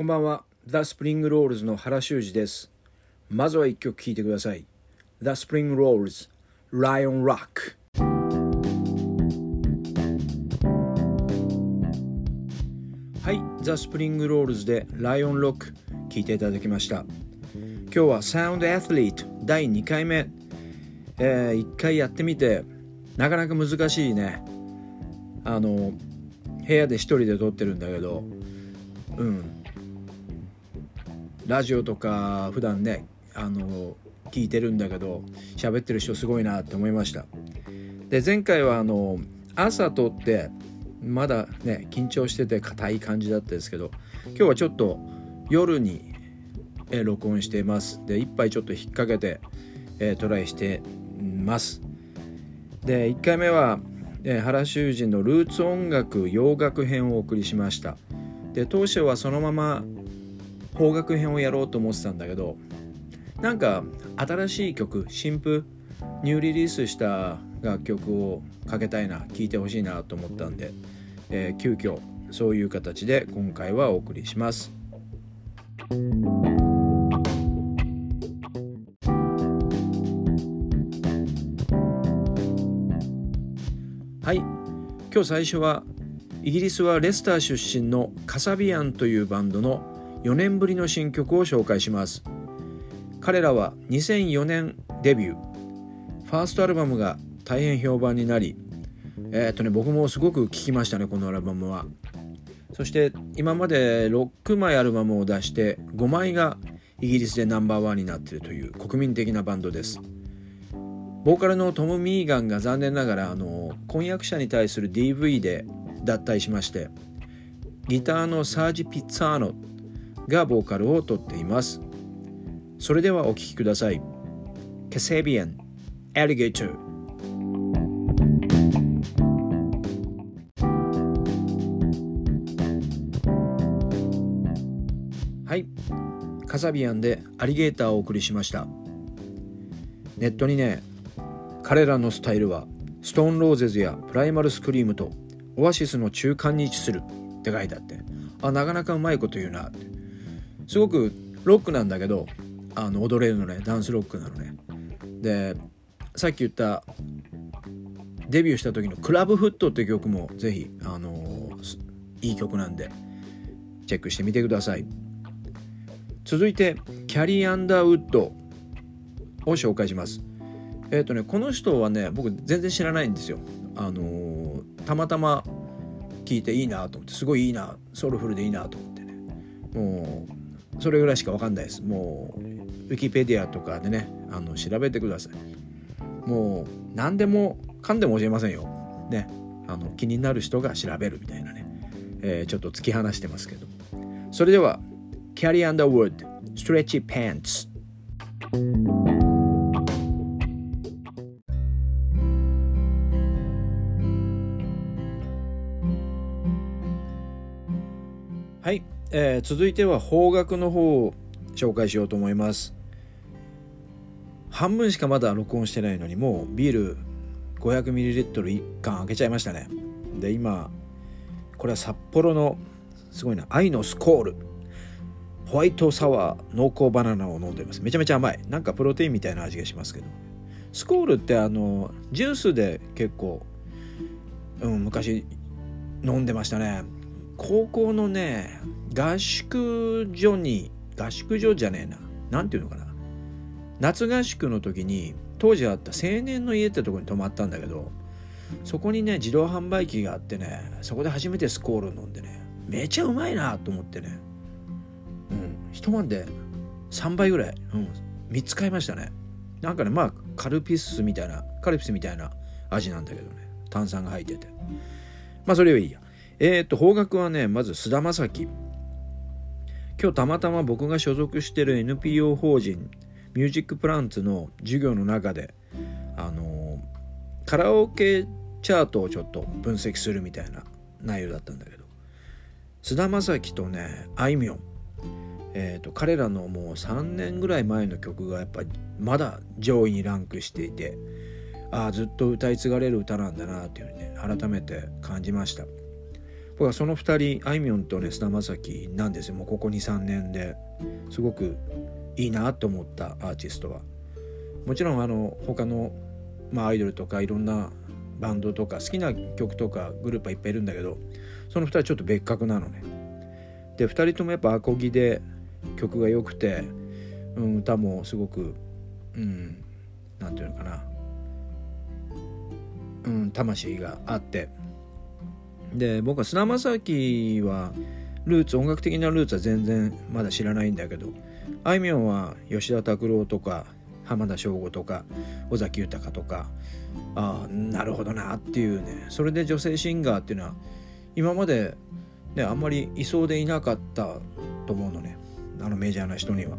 こんばんは。The Spring Rolls の原修二です。まずは一曲聴いてください。The Spring Rolls Lion Rock はい。The Spring Rolls で Lion Rock 聴いていただきました。今日は Sound Athlete 第2回目、えー、1回やってみてなかなか難しいね。あの部屋で一人で撮ってるんだけど。うん。ラジオとか普段ねあの聞いてるんだけど喋ってる人すごいなって思いました。で前回はあの朝撮ってまだね緊張してて硬い感じだったですけど今日はちょっと夜にえ録音しています。で一杯ちょっと引っ掛けて、えトライしてます。で1回目は、え原修二のルーツ音楽洋楽編をお送りしました。で当初はそのまま邦楽編をやろうと思ってたんだけどなんか新しい曲新譜ニューリリースした楽曲をかけたいな聴いてほしいなと思ったんで、えー、急遽そういう形で今回はお送りします。はい今日最初はイギリスはレスター出身のカサビアンというバンドの4年ぶりの新曲を紹介します。彼らは2004年デビュー。ファーストアルバムが大変評判になりえー、っとね僕もすごく聴きましたねこのアルバムは。そして今まで6枚アルバムを出して5枚がイギリスでナンバーワンになっているという国民的なバンドです。ボーカルのトム・ミーガンが残念ながらあの婚約者に対する DV で脱退しましてギターのサージ・ピッツァーノがボーカルをとっています。それではお聴きください。ケセビアン・アリゲーターはい。カサビアンでアリゲーターをお送りしました。ネットにね彼らのスタイルはストーンローゼズやプライマルスクリームとオアシスの中間に位置するって書いてあってあなかなかうまいこと言うなって。すごくロックなんだけどあの踊れるのね。ダンスロックなのね。でさっき言ったデビューした時の「クラブフット」って曲もぜひあのいい曲なんでチェックしてみてください。続いてキャリー・アンダーウッドを紹介します。えっ、ー、とねこの人はね僕全然知らないんですよ。あのたまたま聞いていいなと思ってすごいいいなソウルフルでいいなと思ってね。もうそれぐらいしか分かんないです。もうウィキペディアとかでねあの調べてください。もう何でもかんでも教えませんよ。ね。あの気になる人が調べるみたいなね、えー、ちょっと突き放してますけど。それではキャリーアンダーウッドストレッチパンツはい。えー、続いては方角の方を紹介しようと思います。半分しかまだ録音してないのにもうビール 500ml1 缶開けちゃいましたね。で今これは札幌のすごいな愛のスコール。ホワイトサワー濃厚バナナを飲んでます。めちゃめちゃ甘い。なんかプロテインみたいな味がしますけど。スコールってあのジュースで結構、うん、昔飲んでましたね。高校のね合宿所に合宿所じゃねえな。何ていうのかな。夏合宿の時に当時あった青年の家ってとこに泊まったんだけどそこにね自動販売機があってねそこで初めてスコール飲んでねめちゃうまいなと思ってね。うん。一晩で3倍ぐらい、うん、3つ買いましたね。なんかねまあカルピスみたいなカルピスみたいな味なんだけどね。炭酸が入ってて。まあそれはいいや。えっ、と方角はねまず菅田将暉。今日たまたま僕が所属してる NPO 法人ミュージックプランツの授業の中であのカラオケチャートをちょっと分析するみたいな内容だったんだけど菅田将暉とねあいみょん。えーと、彼らのもう3年ぐらい前の曲がやっぱまだ上位にランクしていてああずっと歌い継がれる歌なんだなっていうふうにね改めて感じました。僕はその2人あいみょんとね菅田将暉なんですよ。もうここ23年で。すごくいいなと思ったアーティストは。もちろんあの他の、まあ、アイドルとかいろんなバンドとか好きな曲とかグループはいっぱいいるんだけどその2人はちょっと別格なのね。で2人ともやっぱアコギで曲が良くて、うん、歌もすごくうん何て言うのかな。うん魂があって。で僕は菅田将暉はルーツ音楽的なルーツは全然まだ知らないんだけどあいみょんは吉田拓郎とか浜田省吾とか尾崎豊とかああなるほどなっていうねそれで女性シンガーっていうのは今まで、ね、あんまりいそうでいなかったと思うのねあのメジャーな人には。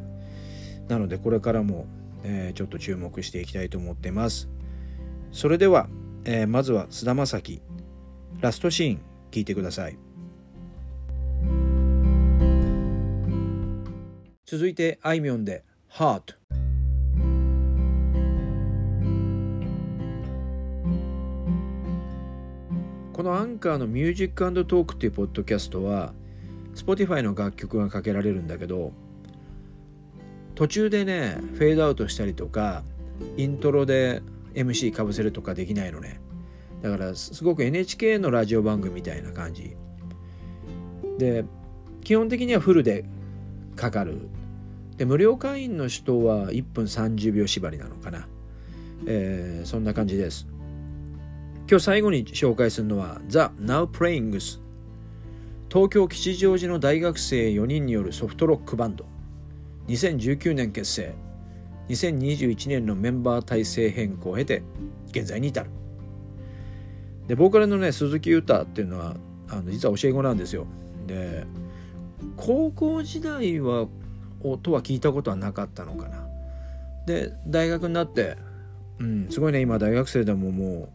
なのでこれからも、えー、ちょっと注目していきたいと思ってます。それでは、えー、まずは菅田将暉ラストシーン聞いてください。続いてあいみょんで「Heart」このアンカーのミュージックトークっていうポッドキャストは Spotify の楽曲がかけられるんだけど途中でねフェードアウトしたりとかイントロで MC かぶせるとかできないのねだからすごく NHK のラジオ番組みたいな感じ。で基本的にはフルでかかる。で無料会員の人は1分30秒縛りなのかな、えー、そんな感じです。今日最後に紹介するのは The Now Playings 東京吉祥寺の大学生4人によるソフトロックバンド。2019年結成。2021年のメンバー体制変更を経て現在に至る。でボーカルのね鈴木優太っていうのはあの実は教え子なんですよ。で高校時代は音は聞いたことはなかったのかな。で大学になってうんすごいね今大学生でもも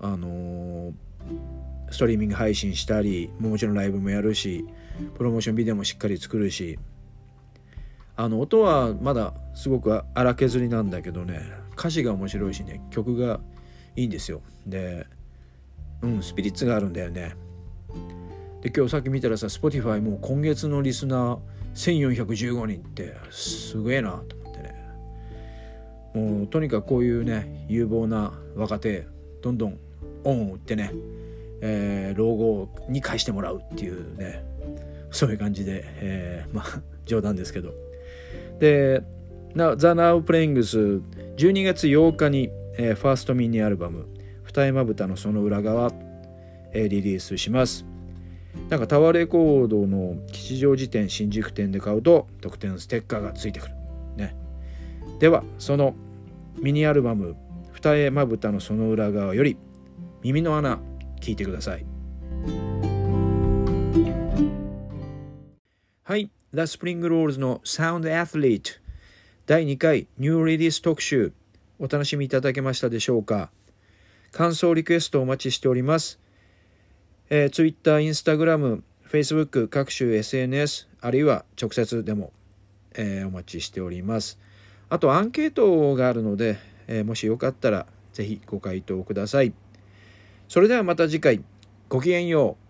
うあのー、ストリーミング配信したりもちろんライブもやるしプロモーションビデオもしっかり作るしあの音はまだすごく荒削りなんだけどね歌詞が面白いしね曲がいいんですよ。でうんスピリッツがあるんだよね。で今日さっき見たらさ Spotify も今月のリスナー1415人ってすげえなと思ってね。もうとにかくこういうね有望な若手どんどんオンを打ってね、えー、老後に返してもらうっていうねそういう感じで、えー、まあ冗談ですけど。で「The Now Playings」12月8日に、えー、ファーストミニアルバム「二重まぶたのその裏側」えー、リリースします。なんかタワーレコードの吉祥寺店新宿店で買うと特典ステッカーがついてくる。ね。ではそのミニアルバム「二重まぶたのその裏側」より「耳の穴聞いてください。はい。The Spring Rolls の Sound Athlete 第2回ニューレディス特集お楽しみいただけましたでしょうか？感想リクエストお待ちしております、えー、Twitter、Instagram、Facebook 各種 SNS あるいは直接でも、えー、お待ちしておりますあとアンケートがあるので、えー、もしよかったらぜひご回答ください。それではまた次回ごきげんよう。